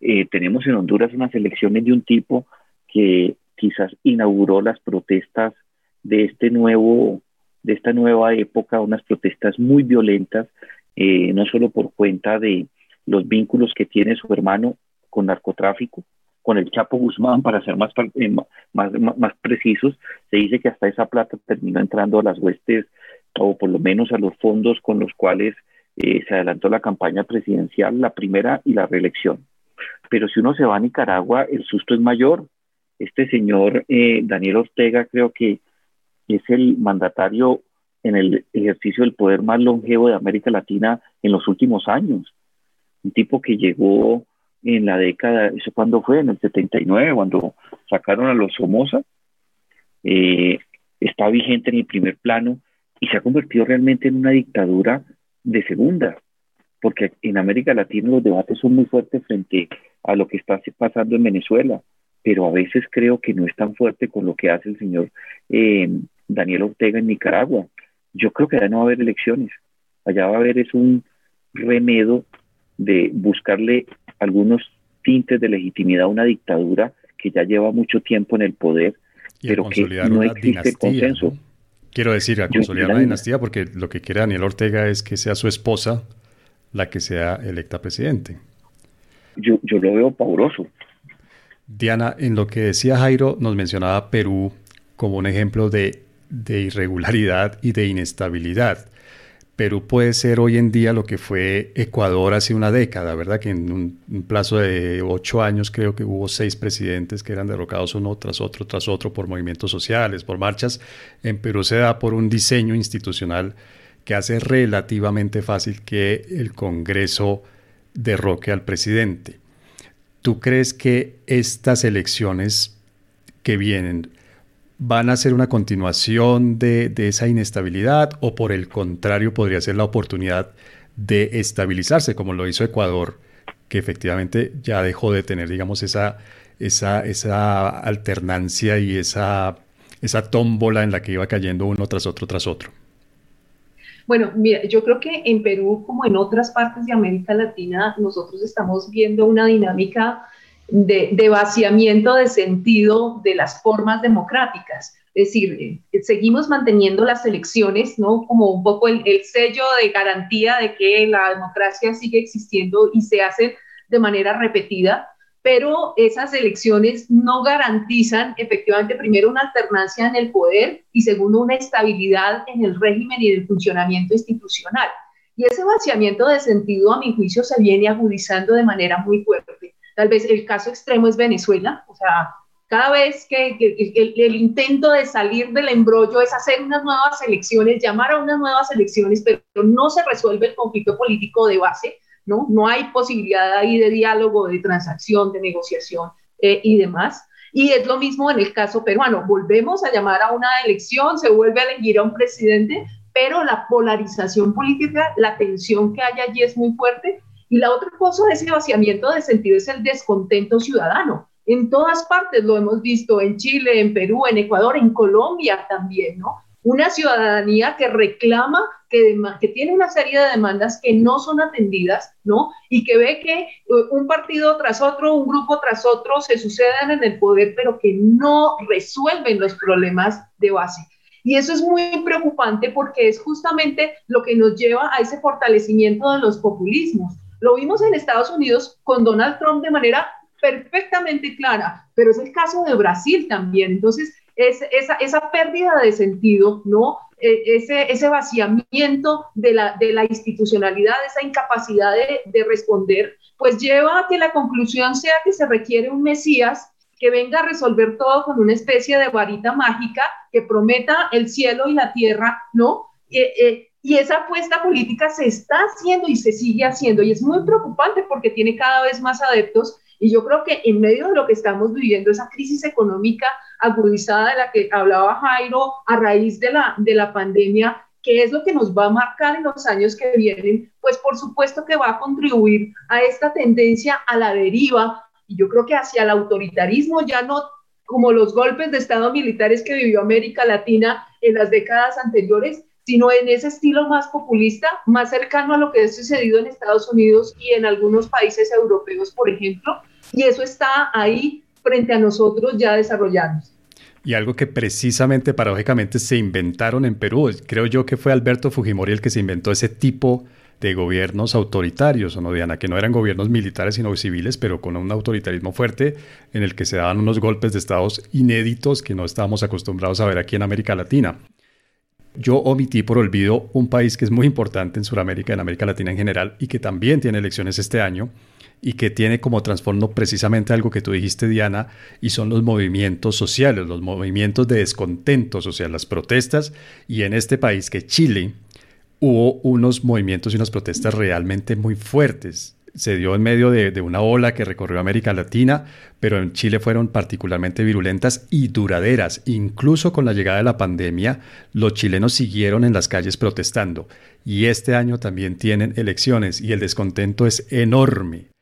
Eh, tenemos en Honduras unas elecciones de un tipo que quizás inauguró las protestas de este nuevo, de esta nueva época, unas protestas muy violentas, eh, no solo por cuenta de los vínculos que tiene su hermano con narcotráfico, con el Chapo Guzmán, para ser más, eh, más, más, precisos, se dice que hasta esa plata terminó entrando a las huestes o por lo menos a los fondos con los cuales eh, se adelantó la campaña presidencial, la primera y la reelección. Pero si uno se va a Nicaragua, el susto es mayor. Este señor eh, Daniel Ortega creo que es el mandatario en el ejercicio del poder más longevo de América Latina en los últimos años. Un tipo que llegó en la década, ¿eso cuándo fue? En el 79, cuando sacaron a los Somoza. Eh, está vigente en el primer plano y se ha convertido realmente en una dictadura de segunda, porque en América Latina los debates son muy fuertes frente a lo que está pasando en Venezuela, pero a veces creo que no es tan fuerte con lo que hace el señor eh, Daniel Ortega en Nicaragua. Yo creo que allá no va a haber elecciones, allá va a haber es un remedio de buscarle algunos tintes de legitimidad a una dictadura que ya lleva mucho tiempo en el poder, pero que no existe consenso. Quiero decir, a consolidar la dinastía, porque lo que quiere Daniel Ortega es que sea su esposa la que sea electa presidente. Yo, yo lo veo pavoroso. Diana, en lo que decía Jairo, nos mencionaba Perú como un ejemplo de, de irregularidad y de inestabilidad. Perú puede ser hoy en día lo que fue Ecuador hace una década, ¿verdad? Que en un, plazo de ocho años creo que hubo seis presidentes que eran derrocados uno tras otro, tras otro, por movimientos sociales, por marchas. En Perú se da por un diseño institucional que hace relativamente fácil que el Congreso derroque al presidente. ¿Tú crees que estas elecciones que vienen van a ser una continuación de, esa inestabilidad o por el contrario podría ser la oportunidad de estabilizarse como lo hizo Ecuador, que efectivamente ya dejó de tener, digamos, esa, esa, esa alternancia y esa, esa tómbola en la que iba cayendo uno tras otro tras otro. Bueno, mira, yo creo que en Perú, como en otras partes de América Latina, nosotros estamos viendo una dinámica de, vaciamiento de sentido de las formas democráticas. Es decir, eh, seguimos manteniendo las elecciones, ¿no? Como un poco el, sello de garantía de que la democracia sigue existiendo y se hace de manera repetida, pero esas elecciones no garantizan efectivamente, primero, una alternancia en el poder y segundo, una estabilidad en el régimen y el funcionamiento institucional. Y ese vaciamiento de sentido, a mi juicio, se viene agudizando de manera muy fuerte. Tal vez el caso extremo es Venezuela, o sea, cada vez que, el, intento de salir del embrollo es hacer unas nuevas elecciones, llamar a unas nuevas elecciones, pero no se resuelve el conflicto político de base, ¿no? No hay posibilidad ahí de diálogo, de transacción, de negociación eh, y demás. Y es lo mismo en el caso peruano. Volvemos a llamar a una elección, se vuelve a elegir a un presidente, pero la polarización política, la tensión que hay allí es muy fuerte y la otra cosa de ese vaciamiento de sentido es el descontento ciudadano. En todas partes lo hemos visto, en Chile, en Perú, en Ecuador, en Colombia también, ¿no? Una ciudadanía que reclama, que, que tiene una serie de demandas que no son atendidas, ¿no? Y que ve que uh, un partido tras otro, un grupo tras otro se suceden en el poder, pero que no resuelven los problemas de base. Y eso es muy preocupante porque es justamente lo que nos lleva a ese fortalecimiento de los populismos. Lo vimos en Estados Unidos con Donald Trump de manera perfectamente clara, pero es el caso de Brasil también. Entonces, es, esa, esa pérdida de sentido, ¿no? E, ese, ese vaciamiento de la, de la institucionalidad, esa incapacidad de, de responder, pues lleva a que la conclusión sea que se requiere un Mesías que venga a resolver todo con una especie de varita mágica que prometa el cielo y la tierra, ¿no? Eh, eh, y esa apuesta política se está haciendo y se sigue haciendo y es muy preocupante porque tiene cada vez más adeptos y yo creo que en medio de lo que estamos viviendo, esa crisis económica agudizada de la que hablaba Jairo a raíz de la, de la pandemia, ¿qué es lo que nos va a marcar en los años que vienen? Pues por supuesto que va a contribuir a esta tendencia a la deriva y yo creo que hacia el autoritarismo, ya no como los golpes de Estado militares que vivió América Latina en las décadas anteriores, sino en ese estilo más populista, más cercano a lo que ha sucedido en Estados Unidos y en algunos países europeos, por ejemplo, y eso está ahí frente a nosotros ya desarrollados. Y algo que precisamente paradójicamente se inventaron en Perú, creo yo que fue Alberto Fujimori el que se inventó ese tipo de gobiernos autoritarios, ¿o no, Diana? Que no eran gobiernos militares, sino civiles, pero con un autoritarismo fuerte en el que se daban unos golpes de estados inéditos que no estábamos acostumbrados a ver aquí en América Latina. Yo omití por olvido un país que es muy importante en Sudamérica, en América Latina en general, y que también tiene elecciones este año, y que tiene como trasfondo precisamente algo que tú dijiste, Diana, y son los movimientos sociales, los movimientos de descontento social, las protestas, y en este país que Chile hubo unos movimientos y unas protestas realmente muy fuertes. Se dio en medio de, una ola que recorrió América Latina, pero en Chile fueron particularmente virulentas y duraderas. Incluso con la llegada de la pandemia, los chilenos siguieron en las calles protestando. Y este año también tienen elecciones y el descontento es enorme.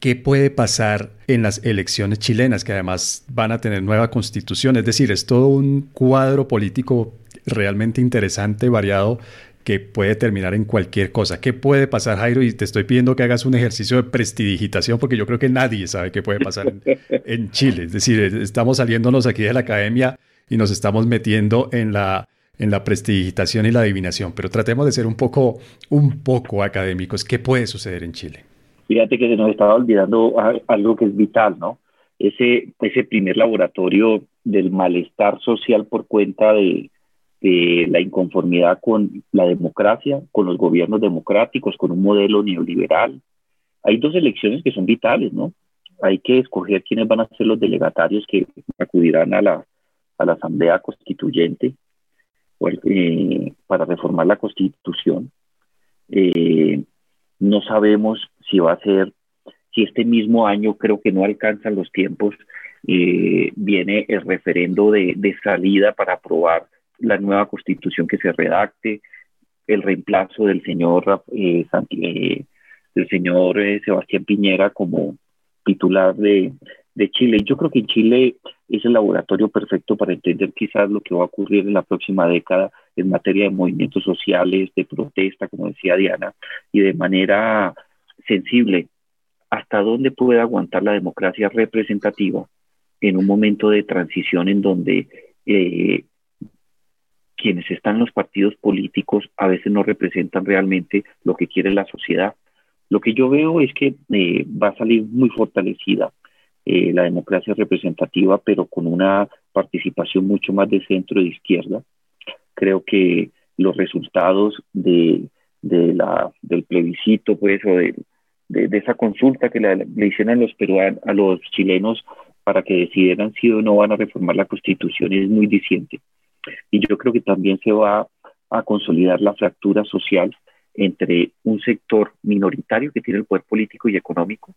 ¿Qué puede pasar en las elecciones chilenas, que además van a tener nueva constitución? Es decir, es todo un cuadro político realmente interesante, variado, que puede terminar en cualquier cosa. ¿Qué puede pasar, Jairo? Y te estoy pidiendo que hagas un ejercicio de prestidigitación porque yo creo que nadie sabe qué puede pasar en, Chile. Es decir, estamos saliéndonos aquí de la academia y nos estamos metiendo en la, en la prestidigitación y la adivinación, pero tratemos de ser un poco, un poco académicos. ¿Qué puede suceder en Chile? Fíjate que se nos estaba olvidando algo que es vital, ¿no? Ese, ese primer laboratorio del malestar social por cuenta de, la inconformidad con la democracia, con los gobiernos democráticos, con un modelo neoliberal. Hay dos elecciones que son vitales, ¿no? Hay que escoger quiénes van a ser los delegatarios que acudirán a la, a la Asamblea Constituyente eh, para reformar la Constitución. Eh, no sabemos si va a ser, si este mismo año creo que no alcanzan los tiempos, eh, viene el referendo de, salida para aprobar la nueva constitución que se redacte, el reemplazo del señor, eh, eh, del señor Sebastián Piñera como titular de, de Chile. Yo creo que en Chile es el laboratorio perfecto para entender quizás lo que va a ocurrir en la próxima década en materia de movimientos sociales, de protesta, como decía Diana, y de manera sensible hasta dónde puede aguantar la democracia representativa en un momento de transición en donde eh, quienes están en los partidos políticos a veces no representan realmente lo que quiere la sociedad. Lo que yo veo es que eh, va a salir muy fortalecida eh, la democracia representativa, pero con una participación mucho más de centro de izquierda. Creo que los resultados de, de la, del plebiscito, pues, o de, de, esa consulta que le, hicieron a los peruanos, a los chilenos para que decidieran si o no van a reformar la constitución es muy diciente. Y yo creo que también se va a consolidar la fractura social entre un sector minoritario que tiene el poder político y económico,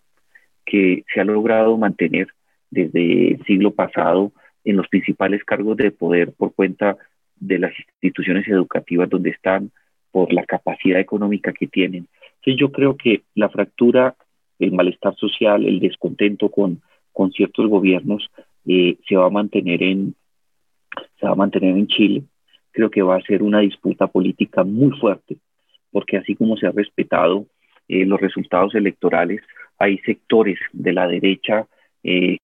que se ha logrado mantener desde el siglo pasado en los principales cargos de poder por cuenta de las instituciones educativas donde están, por la capacidad económica que tienen, entonces yo creo que la fractura, el malestar social, el descontento con, con ciertos gobiernos eh, se va a mantener en se va a mantener en Chile. Creo que va a ser una disputa política muy fuerte, porque así como se ha respetado eh, los resultados electorales, hay sectores de la derecha eh,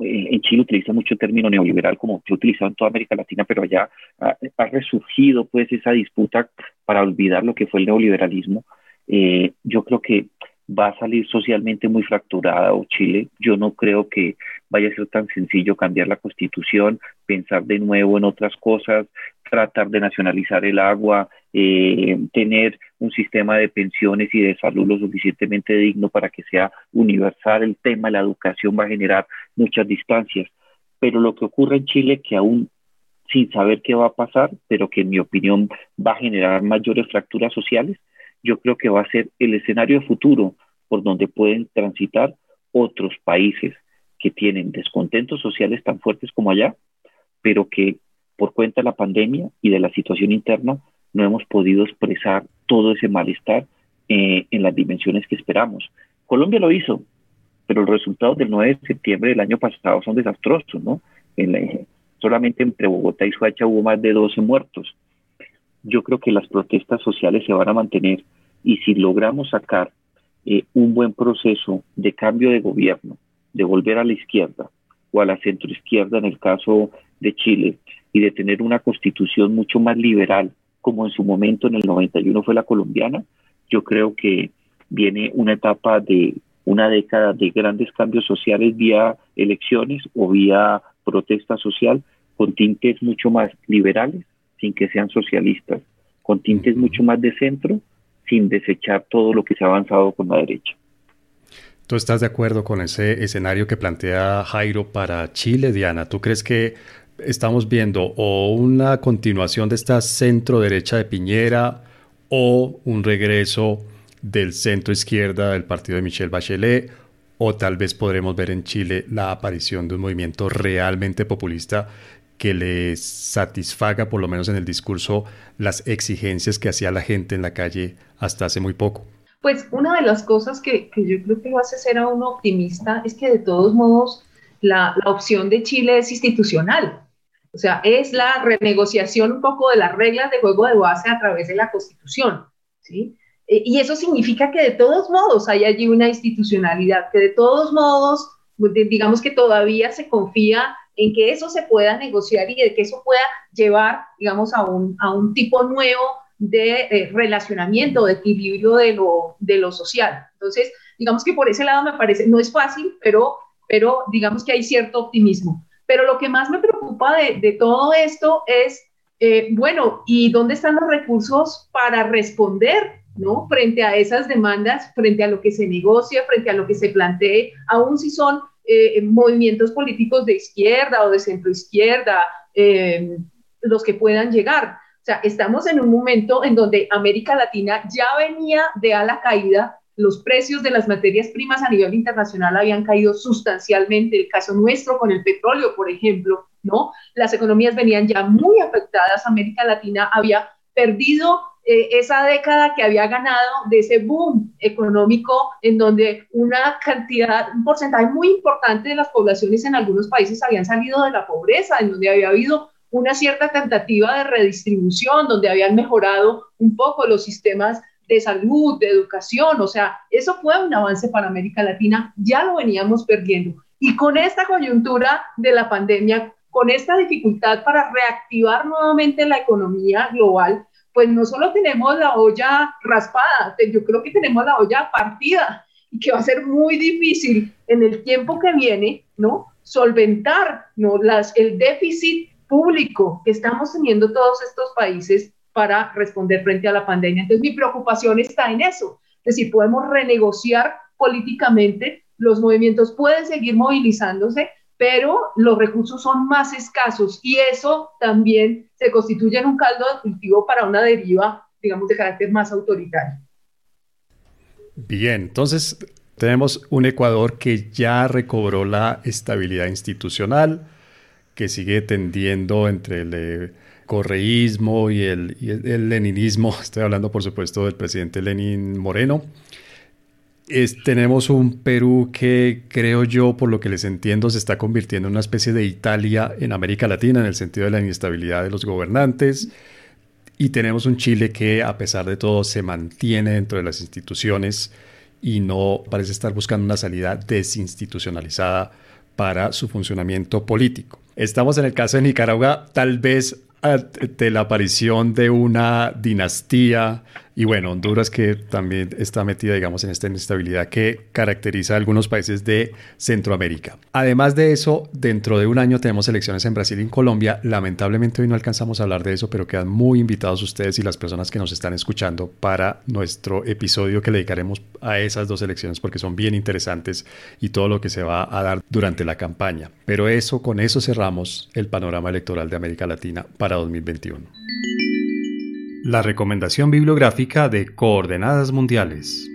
eh, en Chile utiliza mucho el término neoliberal como ha utilizado en toda América Latina, pero allá ha, resurgido pues esa disputa para olvidar lo que fue el neoliberalismo. Eh, yo creo que va a salir socialmente muy fracturada o Chile. Yo no creo que vaya a ser tan sencillo cambiar la constitución, pensar de nuevo en otras cosas, tratar de nacionalizar el agua, eh, tener un sistema de pensiones y de salud lo suficientemente digno para que sea universal. El tema la educación va a generar muchas distancias. Pero lo que ocurre en Chile, que aún sin saber qué va a pasar, pero que en mi opinión va a generar mayores fracturas sociales, yo creo que va a ser el escenario futuro por donde pueden transitar otros países que tienen descontentos sociales tan fuertes como allá, pero que por cuenta de la pandemia y de la situación interna no hemos podido expresar todo ese malestar eh, en las dimensiones que esperamos. Colombia lo hizo, pero los resultados del 9 de septiembre del año pasado son desastrosos, ¿no? solamente entre Bogotá y Suacha hubo más de 12 muertos. Yo creo que las protestas sociales se van a mantener y si logramos sacar eh, un buen proceso de cambio de gobierno, de volver a la izquierda o a la centroizquierda en el caso de Chile y de tener una constitución mucho más liberal como en su momento en el 91 fue la colombiana. Yo creo que viene una etapa de una década de grandes cambios sociales vía elecciones o vía protesta social con tintes mucho más liberales, sin que sean socialistas, con tintes mucho más de centro, sin desechar todo lo que se ha avanzado con la derecha. ¿Tú estás de acuerdo con ese escenario que plantea Jairo para Chile, Diana? ¿Tú crees que estamos viendo o una continuación de esta centro derecha de Piñera o un regreso del centro izquierda del partido de Michelle Bachelet o tal vez podremos ver en Chile la aparición de un movimiento realmente populista que le satisfaga, por lo menos en el discurso, las exigencias que hacía la gente en la calle hasta hace muy poco. Pues una de las cosas que, yo creo que lo hace ser a uno optimista es que de todos modos la, la opción de Chile es institucional. O sea, es la renegociación un poco de las reglas de juego de base a través de la Constitución. ¿sí? Eh, y eso significa que de todos modos hay allí una institucionalidad, que de todos modos, digamos que todavía se confía en que eso se pueda negociar y de que eso pueda llevar, digamos, a un, a un tipo nuevo de eh, relacionamiento, de equilibrio de lo, de lo social. Entonces, digamos que por ese lado me parece, no es fácil, pero, pero digamos que hay cierto optimismo. Pero lo que más me preocupa de, de todo esto es, eh, bueno, ¿y dónde están los recursos para responder ¿no? Frente a esas demandas, frente a lo que se negocia, frente a lo que se plantee, aun si son eh, movimientos políticos de izquierda o de centro izquierda, eh, los que puedan llegar. O sea, estamos en un momento en donde América Latina ya venía de a la caída, los precios de las materias primas a nivel internacional habían caído sustancialmente, el caso nuestro con el petróleo, por ejemplo, ¿no? Las economías venían ya muy afectadas, América Latina había perdido eh, esa década que había ganado de ese boom económico en donde una cantidad, un porcentaje muy importante de las poblaciones en algunos países habían salido de la pobreza, en donde había habido una cierta tentativa de redistribución, donde habían mejorado un poco los sistemas de salud, de educación, o sea, eso fue un avance para América Latina, ya lo veníamos perdiendo. Y con esta coyuntura de la pandemia, con esta dificultad para reactivar nuevamente la economía global, pues no solo tenemos la olla raspada, yo creo que tenemos la olla partida y que va a ser muy difícil en el tiempo que viene, ¿no? Solventar, ¿no? Las, el déficit público que estamos teniendo todos estos países para responder frente a la pandemia. Entonces mi preocupación está en eso, es decir, podemos renegociar políticamente, los movimientos pueden seguir movilizándose, pero los recursos son más escasos y eso también se constituye en un caldo de cultivo para una deriva, digamos, de carácter más autoritario. Bien, entonces tenemos un Ecuador que ya recobró la estabilidad institucional, que sigue tendiendo entre el eh, correísmo y el, y el leninismo, estoy hablando por supuesto del presidente Lenin Moreno, tenemos un Perú que creo yo, por lo que les entiendo, se está convirtiendo en una especie de Italia en América Latina en el sentido de la inestabilidad de los gobernantes. Y tenemos un Chile que a pesar de todo se mantiene dentro de las instituciones y no parece estar buscando una salida desinstitucionalizada para su funcionamiento político. Estamos en el caso de Nicaragua, tal vez de la aparición de una dinastía y bueno, Honduras que también está metida, digamos, en esta inestabilidad que caracteriza a algunos países de Centroamérica. Además de eso, dentro de un año tenemos elecciones en Brasil y en Colombia. Lamentablemente hoy no alcanzamos a hablar de eso, pero quedan muy invitados ustedes y las personas que nos están escuchando para nuestro episodio que le dedicaremos a esas dos elecciones porque son bien interesantes y todo lo que se va a dar durante la campaña. Pero eso, con eso cerramos el panorama electoral de América Latina para 2021. La recomendación bibliográfica de Coordenadas Mundiales.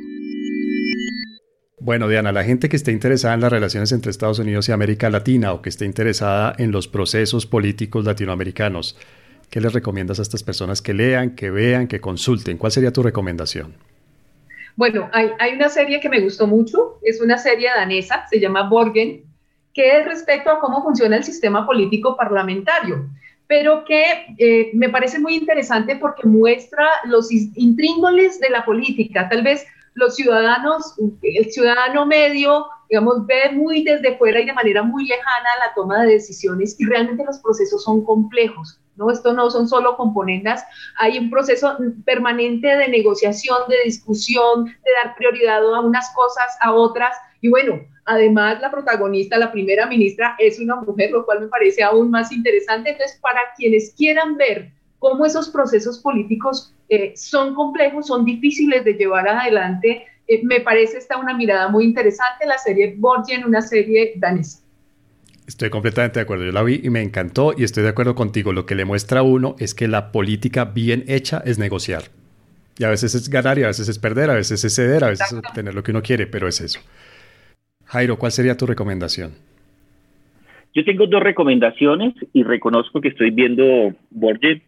Bueno, Diana, la gente que esté interesada en las relaciones entre Estados Unidos y América Latina o que esté interesada en los procesos políticos latinoamericanos, ¿qué les recomiendas a estas personas que lean, que vean, que consulten? ¿Cuál sería tu recomendación? Bueno, hay, hay una serie que me gustó mucho, es una serie danesa, se llama Borgen, que es respecto a cómo funciona el sistema político parlamentario pero que eh, me parece muy interesante porque muestra los intríngulis de la política. Tal vez los ciudadanos, el ciudadano medio digamos, ve muy desde fuera y de manera muy lejana la toma de decisiones y realmente los procesos son complejos. ¿no? Esto no son solo componentes, hay un proceso permanente de negociación, de discusión, de dar prioridad a unas cosas, a otras. Y bueno, además la protagonista, la primera ministra, es una mujer, lo cual me parece aún más interesante. Entonces, para quienes quieran ver cómo esos procesos políticos eh, son complejos, son difíciles de llevar adelante, eh, me parece esta una mirada muy interesante, la serie Borgen, una serie danesa. Estoy completamente de acuerdo. Yo la vi y me encantó y estoy de acuerdo contigo. Lo que le muestra a uno es que la política bien hecha es negociar. Y a veces es ganar y a veces es perder, a veces es ceder, a veces es obtener lo que uno quiere, pero es eso. Jairo, ¿cuál sería tu recomendación? Yo tengo dos recomendaciones y reconozco que estoy viendo Borges.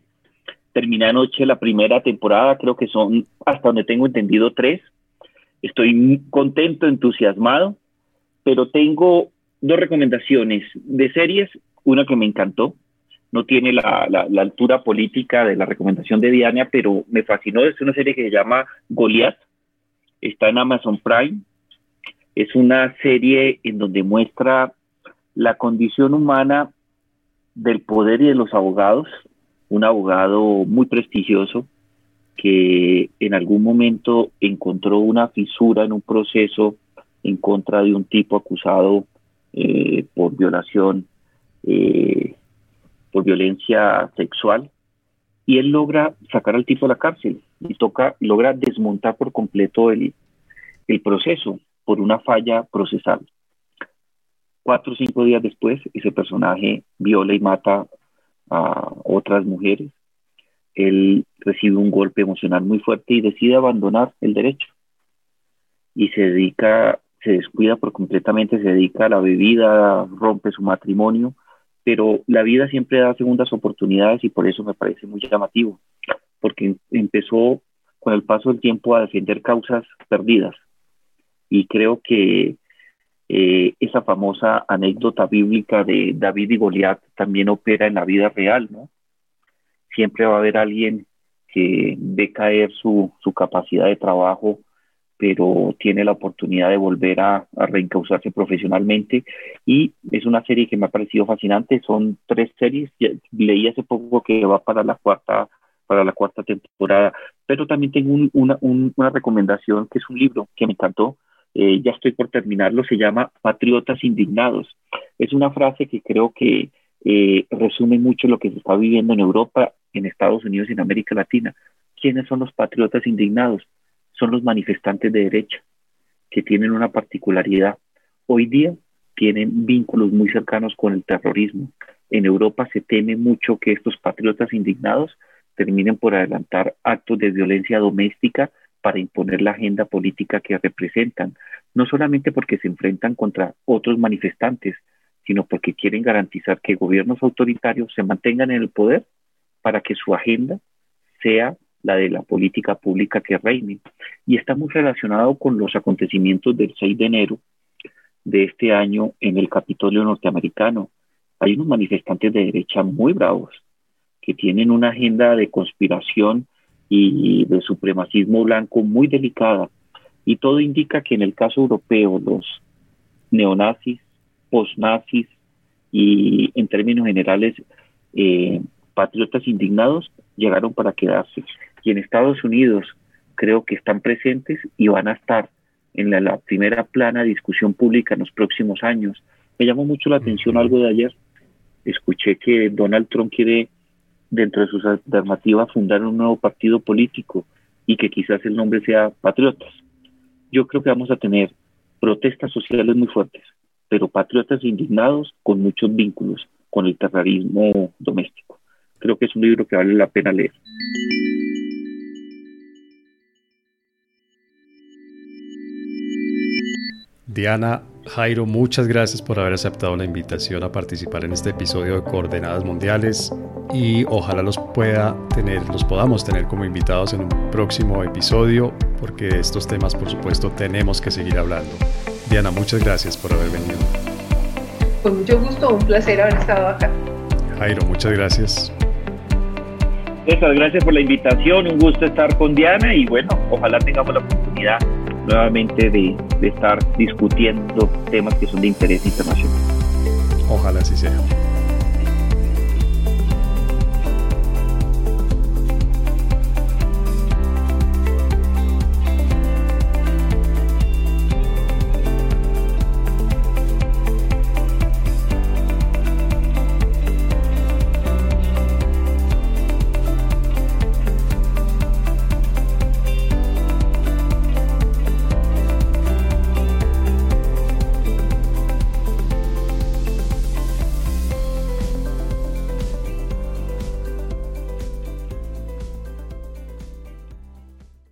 Terminé anoche la primera temporada, creo que son hasta donde tengo entendido tres. Estoy contento, entusiasmado, pero tengo dos recomendaciones de series, una que me encantó, no tiene la, la, altura política de la recomendación de Diana, pero me fascinó, es una serie que se llama Goliath, está en Amazon Prime, es una serie en donde muestra la condición humana del poder y de los abogados, un abogado muy prestigioso que en algún momento encontró una fisura en un proceso en contra de un tipo acusado eh, por violación, eh, por violencia sexual, y él logra sacar al tipo de la cárcel y toca, logra desmontar por completo el, el proceso por una falla procesal. Cuatro o cinco días después, ese personaje viola y mata a otras mujeres. Él recibe un golpe emocional muy fuerte y decide abandonar el derecho. Y se dedica se descuida por completamente, se dedica a la bebida, rompe su matrimonio, pero la vida siempre da segundas oportunidades y por eso me parece muy llamativo, porque empezó con el paso del tiempo a defender causas perdidas. Y creo que eh, esa famosa anécdota bíblica de David y Goliat también opera en la vida real, ¿no? Siempre va a haber alguien que ve caer su, su capacidad de trabajo pero tiene la oportunidad de volver a, a, profesionalmente. Y es una serie que me ha parecido fascinante, son tres series, leí hace poco que va para la cuarta para la cuarta temporada, pero también tengo una, una, recomendación que es un libro que me encantó, eh, ya estoy por terminarlo, se llama Patriotas Indignados. Es una frase que creo que eh, resume mucho lo que se está viviendo en Europa, en Estados Unidos y en América Latina. ¿Quiénes son los patriotas indignados? son los manifestantes de derecha, que tienen una particularidad. Hoy día tienen vínculos muy cercanos con el terrorismo. En Europa se teme mucho que estos patriotas indignados terminen por adelantar actos de violencia doméstica para imponer la agenda política que representan, no solamente porque se enfrentan contra otros manifestantes, sino porque quieren garantizar que gobiernos autoritarios se mantengan en el poder para que su agenda sea la de la política pública que reine. Y está muy relacionado con los acontecimientos del 6 de enero de este año en el Capitolio norteamericano. Hay unos manifestantes de derecha muy bravos que tienen una agenda de conspiración y de supremacismo blanco muy delicada. Y todo indica que en el caso europeo los neonazis, postnazis y en términos generales eh, patriotas indignados llegaron para quedarse y en Estados Unidos creo que están presentes y van a estar en la, primera plana de discusión pública en los próximos años. Me llamó mucho la atención algo de ayer. Escuché que Donald Trump quiere, dentro de sus alternativas, fundar un nuevo partido político y que quizás el nombre sea Patriotas. Yo creo que vamos a tener protestas sociales muy fuertes, pero patriotas indignados con muchos vínculos con el terrorismo doméstico. Creo que es un libro que vale la pena leer. Diana, Jairo, muchas gracias por haber aceptado la invitación a participar en este episodio de Coordenadas Mundiales y ojalá los pueda tener, los podamos tener como invitados en un próximo episodio porque de estos temas, por supuesto, tenemos que seguir hablando. Diana, muchas gracias por haber venido. Con mucho gusto, un placer haber estado acá. Jairo, muchas gracias. Muchas gracias por la invitación, un gusto estar con Diana y bueno, ojalá tengamos la oportunidad nuevamente de, de estar discutiendo temas que son de interés internacional. Ojalá así sea.